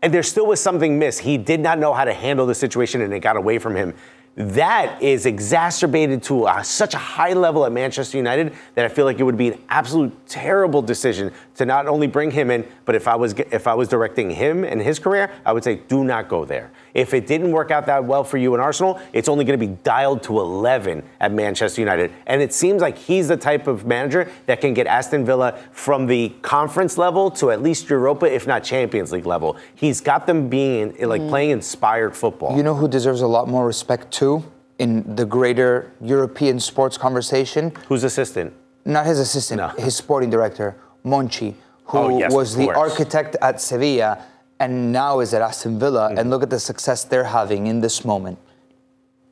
Speaker 4: and there still was something missed. He did not know how to handle the situation, and it got away from him. That is exacerbated to a, such a high level at Manchester United that I feel like it would be an absolute terrible decision to not only bring him in, but if I was if I was directing him and his career, I would say do not go there. If it didn't work out that well for you in Arsenal, it's only going to be dialed to 11 at Manchester United. And it seems like he's the type of manager that can get Aston Villa from the conference level to at least Europa, if not Champions League level. He's got them being like mm. playing inspired football.
Speaker 2: You know who deserves a lot more respect too in the greater European sports conversation?
Speaker 4: Who's assistant?
Speaker 2: Not his assistant, his sporting director, Monchi, who
Speaker 4: Oh, yes,
Speaker 2: was the architect at Sevilla and now is at Aston Villa.
Speaker 4: Mm-hmm.
Speaker 2: And look at the success they're having in this moment.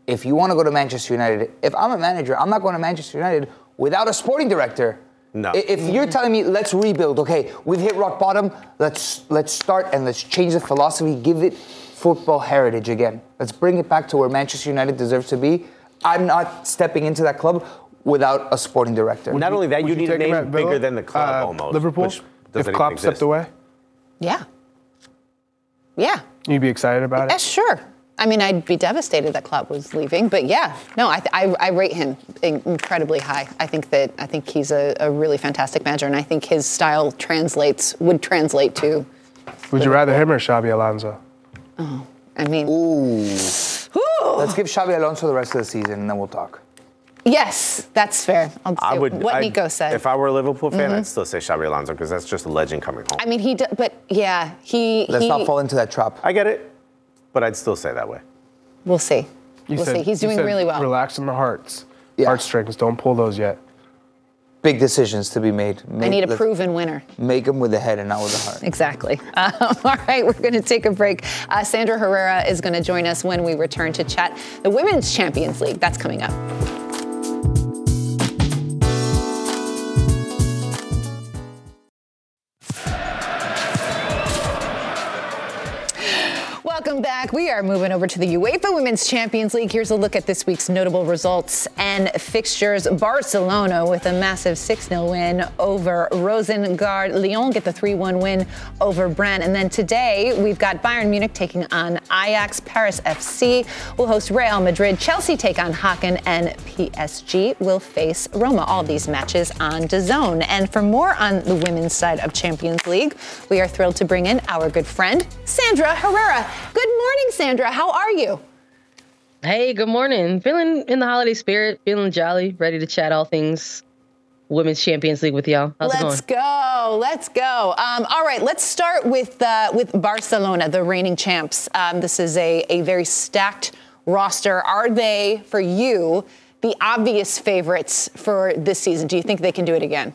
Speaker 2: If you want to go to Manchester United, if I'm a manager, I'm not going to Manchester United without a sporting director.
Speaker 4: No.
Speaker 2: If you're telling me let's rebuild, okay, we've hit rock bottom. Let's let's start and let's change the philosophy. Give it football heritage again. Let's bring it back to where Manchester United deserves to be. I'm not stepping into that club without a sporting director.
Speaker 4: Not only that,
Speaker 3: Would
Speaker 4: you need a
Speaker 3: take him
Speaker 4: name
Speaker 3: at
Speaker 4: bigger than the club
Speaker 3: Uh,
Speaker 4: almost.
Speaker 3: Liverpool,
Speaker 4: which
Speaker 3: if
Speaker 4: doesn't
Speaker 3: Klopp
Speaker 4: even
Speaker 3: stepped away,
Speaker 1: Yeah. Yeah.
Speaker 3: you'd be excited about it.
Speaker 1: sure. I mean, I'd be devastated that Klopp was leaving, but yeah, no, I, I, I rate him incredibly high. I think that I think he's a, a really fantastic manager, and I think his style translates would translate to.
Speaker 3: Would you rather him or Xabi Alonso?
Speaker 1: Oh, I mean,
Speaker 2: Ooh.
Speaker 1: Ooh.
Speaker 2: Let's give Xabi Alonso the rest of the season and then we'll talk.
Speaker 1: Yes, that's fair. I'll
Speaker 4: I would.
Speaker 1: what
Speaker 4: I'd-
Speaker 1: Nico said.
Speaker 4: If I were a Liverpool fan,
Speaker 1: Mhm.
Speaker 4: I'd still say Xabi Alonso because that's just a legend coming home.
Speaker 1: I mean, he, d- but yeah, he.
Speaker 2: Let's
Speaker 1: he,
Speaker 2: not fall into that trap.
Speaker 4: I get it, but I'd still say that way.
Speaker 1: We'll see.
Speaker 3: You
Speaker 1: we'll
Speaker 3: said-
Speaker 1: see. He's doing
Speaker 3: said
Speaker 1: really well.
Speaker 3: Relax in the hearts,
Speaker 2: Yeah.
Speaker 3: heartstrings. Don't pull those yet.
Speaker 2: Big decisions to be made.
Speaker 1: I need a proven winner.
Speaker 2: Make them with the head and not with the heart.
Speaker 1: Exactly. Um, all right, we're going to take a break. Uh, Sandra Herrera is going to join us when we return to chat the Women's Champions League. That's coming up. Back. We are moving over to the UEFA Women's Champions League. Here's a look at this week's notable results and fixtures. Barcelona with a massive 6 0 win over Rosengard. Lyon get the 3 1 win over Brann. And then today, we've got Bayern Munich taking on Ajax. Paris FC will host Real Madrid. Chelsea take on Häcken. And PSG will face Roma. All these matches on DAZN. And for more on the women's side of Champions League, we are thrilled to bring in our good friend, Sandra Herrera. Good morning, Sandra. How are you?
Speaker 11: Hey, good morning. Feeling in the holiday spirit, feeling jolly, ready to chat all things Women's Champions League with y'all. How's
Speaker 1: let's
Speaker 11: it going?
Speaker 1: go. Let's go. Um, all right, let's start with uh, with Barcelona, the reigning champs. Um, this is a, a very stacked roster. Are they, for you, the obvious favorites for this season? Do you think they can do it again?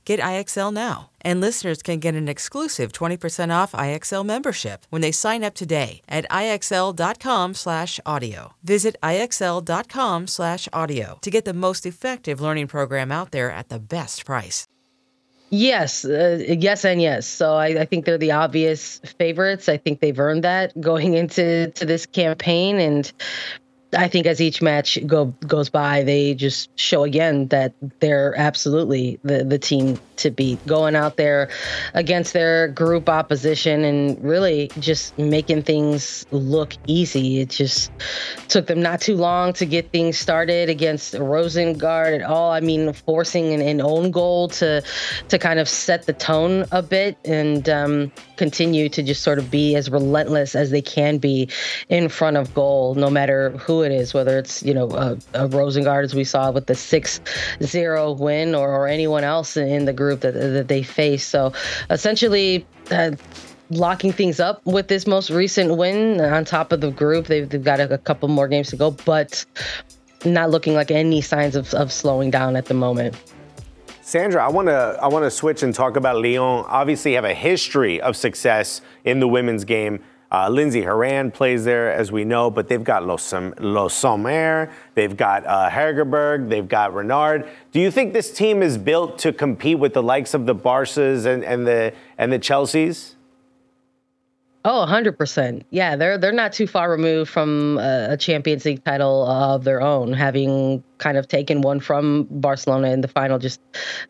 Speaker 12: Get IXL now. And listeners can get an exclusive 20% off IXL membership when they sign up today at IXL.com slash audio. Visit IXL.com slash audio to get the most effective learning program out there at the best price.
Speaker 11: Yes, uh, yes, and yes. So I, I think they're the obvious favorites. I think they've earned that going into to this campaign, and I think as each match go goes by, they just show again that they're absolutely the the team to beat. Going out there against their group opposition and really just making things look easy. It just took them not too long to get things started against Rosengard at all. I mean, forcing an, an own goal to to kind of set the tone a bit and um, continue to just sort of be as relentless as they can be in front of goal, no matter who it is, whether it's you know a, a Rosengard as we saw with the 6-0 win or, or anyone else in the group that that they face. So essentially. Uh, locking things up with this most recent win on top of the group. They've, they've got a, a couple more games to go, but not looking like any signs of, of slowing down at the moment.
Speaker 4: Sandra, I want to I want to switch and talk about Lyon. Obviously, have a history of success in the women's game. Uh, Lindsey Horan plays there, as we know, but they've got Los, Le Sommer, they've got uh, Hegerberg, they've got Renard. Do you think this team is built to compete with the likes of the Barças and, and the and the Chelseas?
Speaker 11: Oh, 100%. Yeah, they're they're not too far removed from a, a Champions League title of their own, having kind of taken one from Barcelona in the final just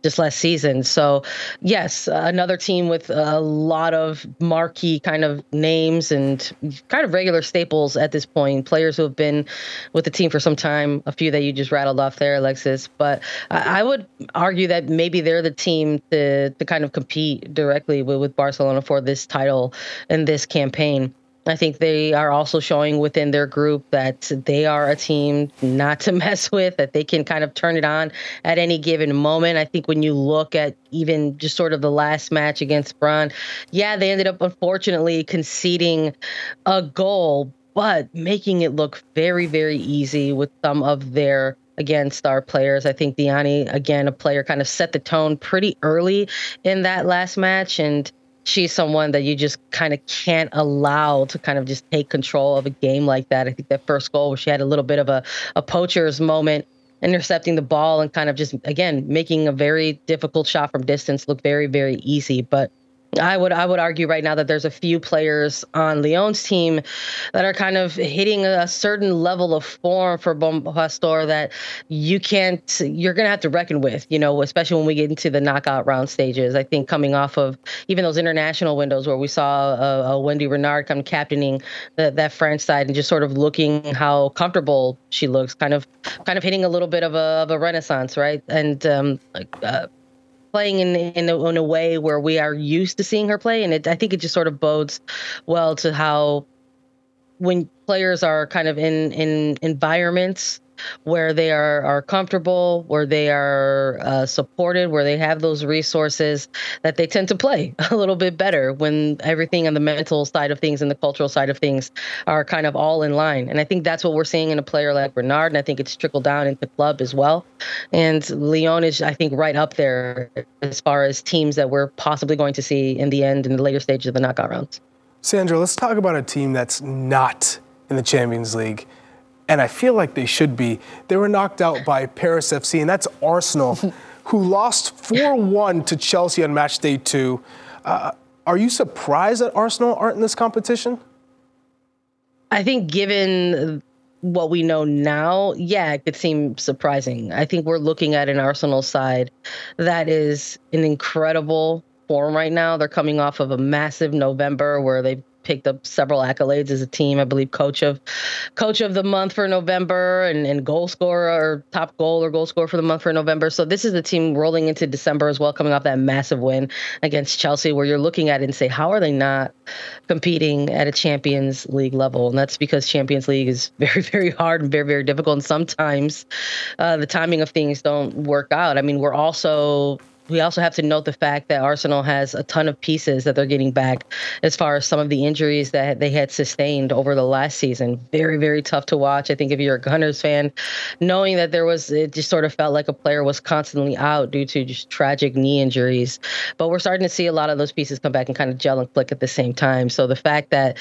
Speaker 11: just last season. So, yes, another team with a lot of marquee kind of names and kind of regular staples at this point, players who have been with the team for some time, a few that you just rattled off there, Alexis. But I would argue that maybe they're the team to to kind of compete directly with, with Barcelona for this title and this campaign. I think they are also showing within their group that they are a team not to mess with, that they can kind of turn it on at any given moment. I think when you look at even just sort of the last match against Brann, yeah, they ended up unfortunately conceding a goal, but making it look very, very easy with some of their again star players. I think Diani, again, a player kind of set the tone pretty early in that last match and she's someone that you just kind of can't allow to kind of just take control of a game like that. I think that first goal where she had a little bit of a, a poacher's moment intercepting the ball and kind of just again making a very difficult shot from distance look very very easy but I would I would argue right now that there's a few players on Lyon's team that are kind of hitting a certain level of form for Bompastor that you can't you're gonna have to reckon with, you know, especially when we get into the knockout round stages. I think coming off of even those international windows where we saw a, a Wendie Renard come captaining the, that French side and just sort of looking how comfortable she looks, kind of kind of hitting a little bit of a, of a renaissance, right? And um, like. Uh, playing in in a, in a way where we are used to seeing her play, and it, I think it just sort of bodes well to how when players are kind of in in environments where they are are comfortable, where they are uh, supported, where they have those resources, that they tend to play a little bit better when everything on the mental side of things and the cultural side of things are kind of all in line. And I think that's what we're seeing in a player like Renard. and I think it's trickled down into club as well. And Lyon is, I think, right up there as far as teams that we're possibly going to see in the end in the later stages of the knockout rounds.
Speaker 3: Sandra, let's talk about a team that's not in the Champions League and I feel like they should be. They were knocked out by Paris FC, and that's Arsenal, who lost 4 1 to Chelsea on match day two. Uh, are you surprised that Arsenal aren't in this competition?
Speaker 11: I think, given what we know now, yeah, it could seem surprising. I think we're looking at an Arsenal side that is an incredible form right now. They're coming off of a massive November where they picked up several accolades as a team. I believe coach of coach of the month for November and, and goal scorer or top goal or goal scorer for the month for November. So this is the team rolling into December as well, coming off that massive win against Chelsea, where you're looking at it and say, how are they not competing at a Champions League level? And that's because Champions League is very, very hard and very, very difficult. And sometimes uh, the timing of things don't work out. I mean, we're also we also have to note the fact that Arsenal has a ton of pieces that they're getting back as far as some of the injuries that they had sustained over the last season. Very, very tough to watch. I think if you're a Gunners fan, knowing that there was, it just sort of felt like a player was constantly out due to just tragic knee injuries. But we're starting to see a lot of those pieces come back and kind of gel and click at the same time. So the fact that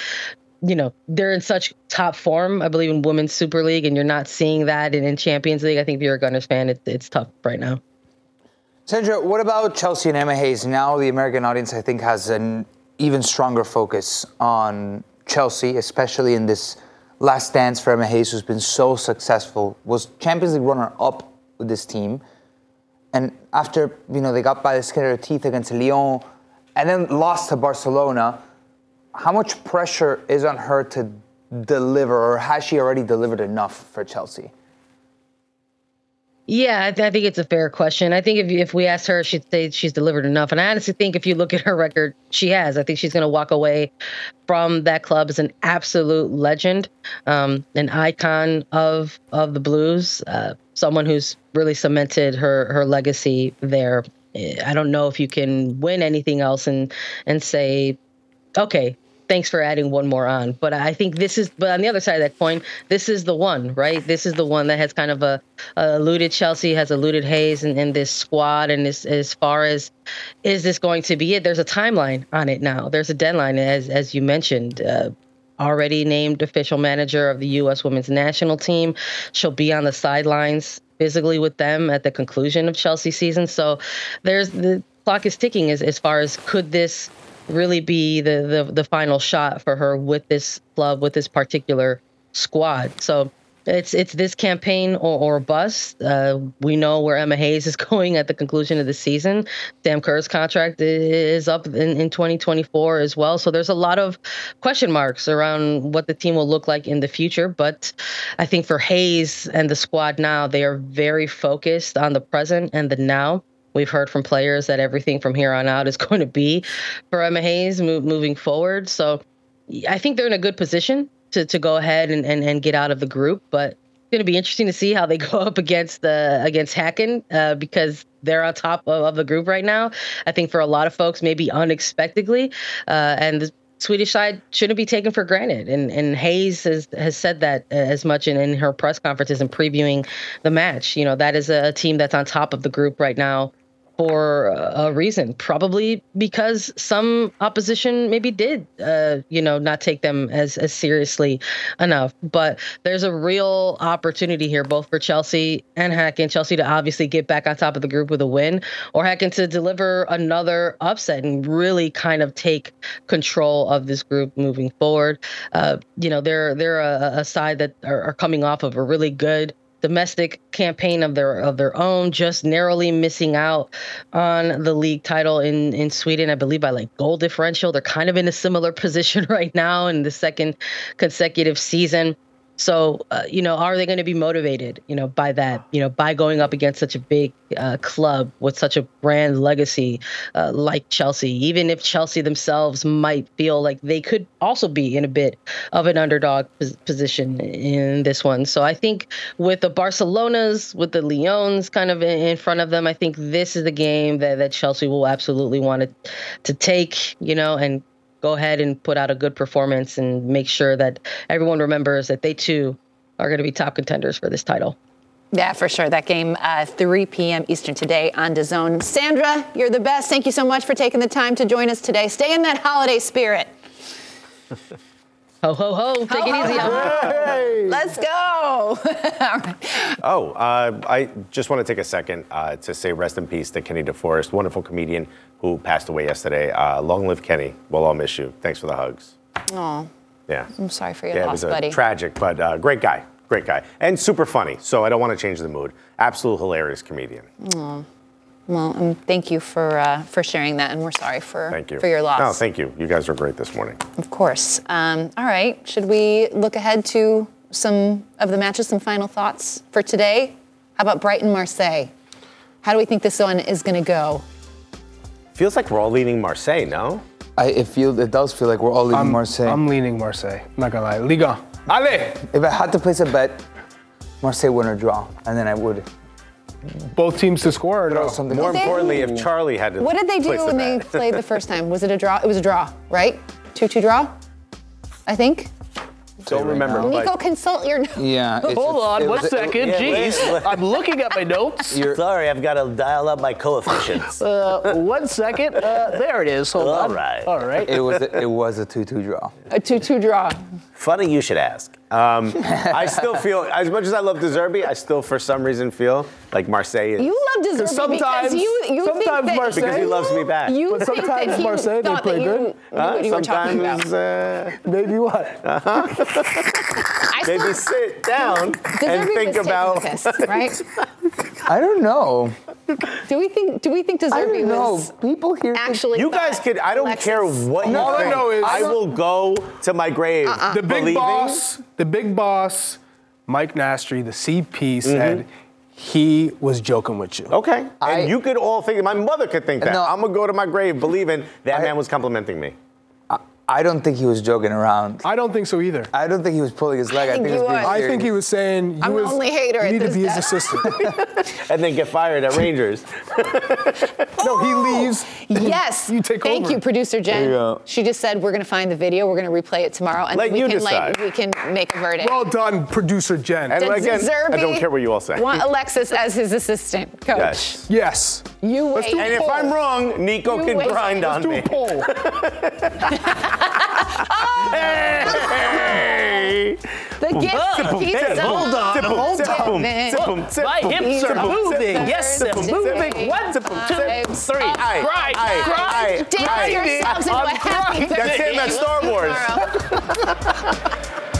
Speaker 11: you know they're in such top form. I believe in Women's Super League, and you're not seeing that in, in Champions League. I think if you're a Gunners fan, it, it's tough right now.
Speaker 2: Sandra, what about Chelsea and Emma Hayes? Now the American audience, I think, has an even stronger focus on Chelsea, especially in this last dance for Emma Hayes, who's been so successful, was Champions League runner-up with this team. And after, you know, they got by the skin of their teeth against Lyon and then lost to Barcelona, how much pressure is on her to deliver, or has she already delivered enough for Chelsea?
Speaker 11: Yeah, I, th- I, think it's a fair question. I think if if we ask her, she'd say she's delivered enough. And I honestly think if you look at her record, she has. I think she's going to walk away from that club as an absolute legend, um, an icon of of the Blues, uh, someone who's really cemented her her legacy there. I don't know if you can win anything else and and say, okay, thanks for adding one more on. But I think this is, but on the other side of that coin, this is the one, right? This is the one that has kind of a, a eluded Chelsea, has eluded Hayes in, in this squad. And this, as far as is this going to be it? There's a timeline on it now. There's a deadline, as as you mentioned. Uh, already named official manager of the U.S. women's national team. She'll be on the sidelines physically with them at the conclusion of Chelsea season. So there's the clock is ticking as, as far as could this really be the, the the final shot for her with this club with this particular squad. So it's it's this campaign or, or bust. Uh, we know where Emma Hayes is going at the conclusion of the season. Sam Kerr's contract is up in, in 2024 as well. So there's a lot of question marks around what the team will look like in the future. But I think for Hayes and the squad now, they are very focused on the present and the now. We've heard from players that everything from here on out is going to be for Emma Hayes move, moving forward. So I think they're in a good position to, to go ahead and, and, and get out of the group. But it's going to be interesting to see how they go up against the against Häcken uh, because they're on top of, of, the group right now. I think for a lot of folks, maybe unexpectedly, uh, and the Swedish side shouldn't be taken for granted. And and Hayes has has said that as much in, in her press conferences and previewing the match. You know that is a team that's on top of the group right now for a reason, probably because some opposition maybe did, uh, you know, not take them as as seriously enough. But there's a real opportunity here, both for Chelsea and Häcken. Chelsea to obviously get back on top of the group with a win, or Häcken to deliver another upset and really kind of take control of this group moving forward. Uh, you know, they're they're a, a side that are, are coming off of a really good domestic campaign of their of their own, just narrowly missing out on the league title in in Sweden, I believe by like goal differential. They're kind of in a similar position right now in the second consecutive season. So, uh, you know, are they going to be motivated, you know, by that, you know, by going up against such a big uh, club with such a brand legacy uh, like Chelsea? Even if Chelsea themselves might feel like they could also be in a bit of an underdog pos- position in this one. So I think with the Barcelonas, with the Lyons kind of in, in front of them, I think this is the game that, that Chelsea will absolutely want to, to take, you know, and go ahead and put out a good performance and make sure that everyone remembers that they too are going to be top contenders for this title.
Speaker 1: Yeah, for sure. That game, uh, 3 p.m. Eastern today on DAZN. Sandra, you're the best. Thank you so much for taking the time to join us today. Stay in that holiday spirit.
Speaker 11: Ho, ho, ho. Take ho, it easy.
Speaker 1: Hey. Let's go.
Speaker 4: Oh, uh, I just want to take a second uh, to say rest in peace to Kenny DeForest, wonderful comedian who passed away yesterday. Uh, long live Kenny. We'll all miss you. Thanks for the hugs.
Speaker 1: Oh.
Speaker 4: Yeah.
Speaker 1: I'm sorry for your
Speaker 4: yeah,
Speaker 1: loss,
Speaker 4: it was
Speaker 1: buddy.
Speaker 4: Tragic, but uh, great guy. Great guy. And super funny. So I don't want to change the mood. Absolute hilarious comedian.
Speaker 1: Oh. Well, um, thank you for uh, for sharing that, and we're sorry for
Speaker 4: thank you.
Speaker 1: for your loss.
Speaker 4: No, thank you. You guys were great this morning.
Speaker 1: Of course. Um, all right. Should we look ahead to some of the matches? Some final thoughts for today. How about Brighton Marseille? How do we think this one is going to go?
Speaker 4: Feels like we're all leaning Marseille, no?
Speaker 2: I, it feels it does feel like we're all leaning
Speaker 3: I'm,
Speaker 2: Marseille.
Speaker 3: I'm leaning Marseille. I'm not gonna lie. Liga. Ale!
Speaker 2: If I had to place a bet, Marseille win or draw, and then I would.
Speaker 3: Both teams to score or no?
Speaker 2: Something
Speaker 4: More
Speaker 1: they-
Speaker 4: importantly, if Charlie had to
Speaker 1: What did they do
Speaker 4: place a
Speaker 1: when they played the first time? Was it a draw? It was a draw, right? Two-two draw. I think.
Speaker 4: Don't remember,
Speaker 1: Nico,
Speaker 4: but
Speaker 1: consult your. Notes.
Speaker 2: Yeah. it's-
Speaker 13: Hold
Speaker 2: it's-
Speaker 13: on
Speaker 2: it
Speaker 13: one
Speaker 2: was a-
Speaker 13: second.
Speaker 4: yeah,
Speaker 13: Jeez.
Speaker 4: wait.
Speaker 13: I'm looking at my notes.
Speaker 2: You're-
Speaker 4: sorry, I've got to dial up my coefficients.
Speaker 13: Uh, one second. Uh, there it is. Hold
Speaker 4: All
Speaker 13: on.
Speaker 4: right.
Speaker 13: All right.
Speaker 2: It was a, it was a two-two draw.
Speaker 1: A two-two draw.
Speaker 4: Funny you should ask. Um, I still feel, as much as I love De Zerbi, I still, for some reason, feel like Marseille is.
Speaker 1: You love De Zerbi
Speaker 3: sometimes-
Speaker 1: because you you think
Speaker 3: sometimes
Speaker 1: that
Speaker 3: Marseille-
Speaker 4: because he loves me back.
Speaker 1: You
Speaker 3: But
Speaker 1: think that
Speaker 3: sometimes
Speaker 1: he
Speaker 3: Marseille, they
Speaker 1: thought
Speaker 3: play
Speaker 1: that you
Speaker 3: good.
Speaker 4: Huh?
Speaker 1: you were talking about.
Speaker 4: Sometimes, uh,
Speaker 3: Maybe what?
Speaker 1: I
Speaker 4: maybe sit down and think
Speaker 1: was
Speaker 4: about.
Speaker 1: taking the piss, right?
Speaker 2: I don't know.
Speaker 1: Do we think? Do we think
Speaker 2: I
Speaker 1: De Zerbi
Speaker 2: don't know.
Speaker 1: was
Speaker 2: People here.
Speaker 1: actually?
Speaker 4: You guys could. I don't
Speaker 1: Alexis-
Speaker 4: care what you
Speaker 3: All I
Speaker 4: think.
Speaker 3: know is-
Speaker 4: I will go to my grave.
Speaker 1: Uh-uh.
Speaker 3: The big
Speaker 4: believing-
Speaker 3: boss, the big boss, Mike Nastri, the CP,
Speaker 4: Mm-hmm.
Speaker 3: said he was joking with you.
Speaker 4: Okay.
Speaker 2: I-
Speaker 4: and you could all think. My mother could think that.
Speaker 2: No.
Speaker 4: I'm gonna go to my grave believing that
Speaker 2: I-
Speaker 4: man was complimenting me.
Speaker 2: I don't think he was joking around.
Speaker 3: I don't think so either.
Speaker 2: I don't think he was pulling his leg. I,
Speaker 1: think
Speaker 2: think, he was being
Speaker 1: was.
Speaker 3: I think he was saying you
Speaker 1: I'm
Speaker 3: was,
Speaker 1: only hater
Speaker 3: you need to
Speaker 1: this
Speaker 3: be his assistant.
Speaker 4: And then get fired at Rangers.
Speaker 3: no, he oh, leaves.
Speaker 1: Yes.
Speaker 3: You take
Speaker 1: Thank
Speaker 3: over.
Speaker 1: you, producer Jen.
Speaker 2: There you go.
Speaker 1: She just said we're going to find the video. We're going to replay it tomorrow, and
Speaker 4: Let
Speaker 1: we
Speaker 4: you
Speaker 1: can
Speaker 4: decide.
Speaker 1: like we can make a verdict.
Speaker 3: Well done, producer Jen.
Speaker 4: And
Speaker 1: Did
Speaker 4: again, I don't care what you all say.
Speaker 1: Want Alexis as his assistant coach?
Speaker 4: Yes.
Speaker 3: yes.
Speaker 1: You wait.
Speaker 4: And if I'm wrong, Nico
Speaker 1: You
Speaker 4: can
Speaker 1: wait.
Speaker 4: grind
Speaker 3: Let's
Speaker 4: on
Speaker 3: do
Speaker 4: me.
Speaker 3: a poll.
Speaker 4: Hey!
Speaker 1: The gift keeps
Speaker 13: Hold on, hold on.
Speaker 1: giving.
Speaker 13: My hips are moving. Yes, they're moving. One, two,
Speaker 1: times
Speaker 13: three. Grind, grind,
Speaker 1: Dance yourselves into
Speaker 13: I'm
Speaker 1: a happy
Speaker 13: crying.
Speaker 4: That's him at Star Wars.